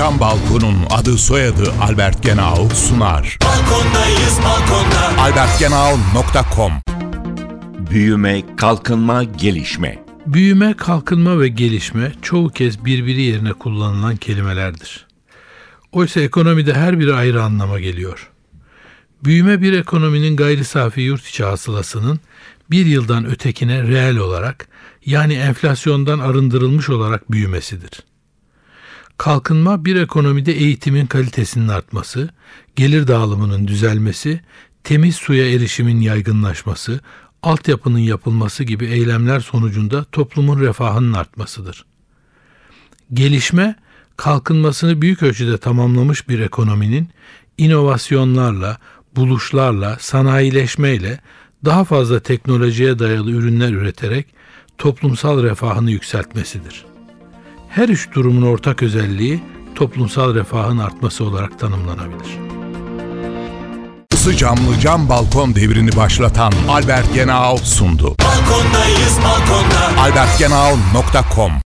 Cam Balkon'un adı soyadı Albert Genau sunar. Balkondayız balkonda. albertgenau.com Büyüme, kalkınma, gelişme. Büyüme, kalkınma ve gelişme çoğu kez birbiri yerine kullanılan kelimelerdir. Oysa ekonomide her biri ayrı anlama geliyor. Büyüme bir ekonominin gayri safi yurt içi hasılasının bir yıldan ötekine reel olarak yani enflasyondan arındırılmış olarak büyümesidir. Kalkınma bir ekonomide eğitimin kalitesinin artması, gelir dağılımının düzelmesi, temiz suya erişimin yaygınlaşması, altyapının yapılması gibi eylemler sonucunda toplumun refahının artmasıdır. Gelişme, kalkınmasını büyük ölçüde tamamlamış bir ekonominin inovasyonlarla, buluşlarla, sanayileşmeyle daha fazla teknolojiye dayalı ürünler üreterek toplumsal refahını yükseltmesidir. Her üç durumun ortak özelliği toplumsal refahın artması olarak tanımlanabilir. Isı camlı cam balkon devrini başlatan Albert Genau sundu. Balkondayız balkonda. albertgenau.com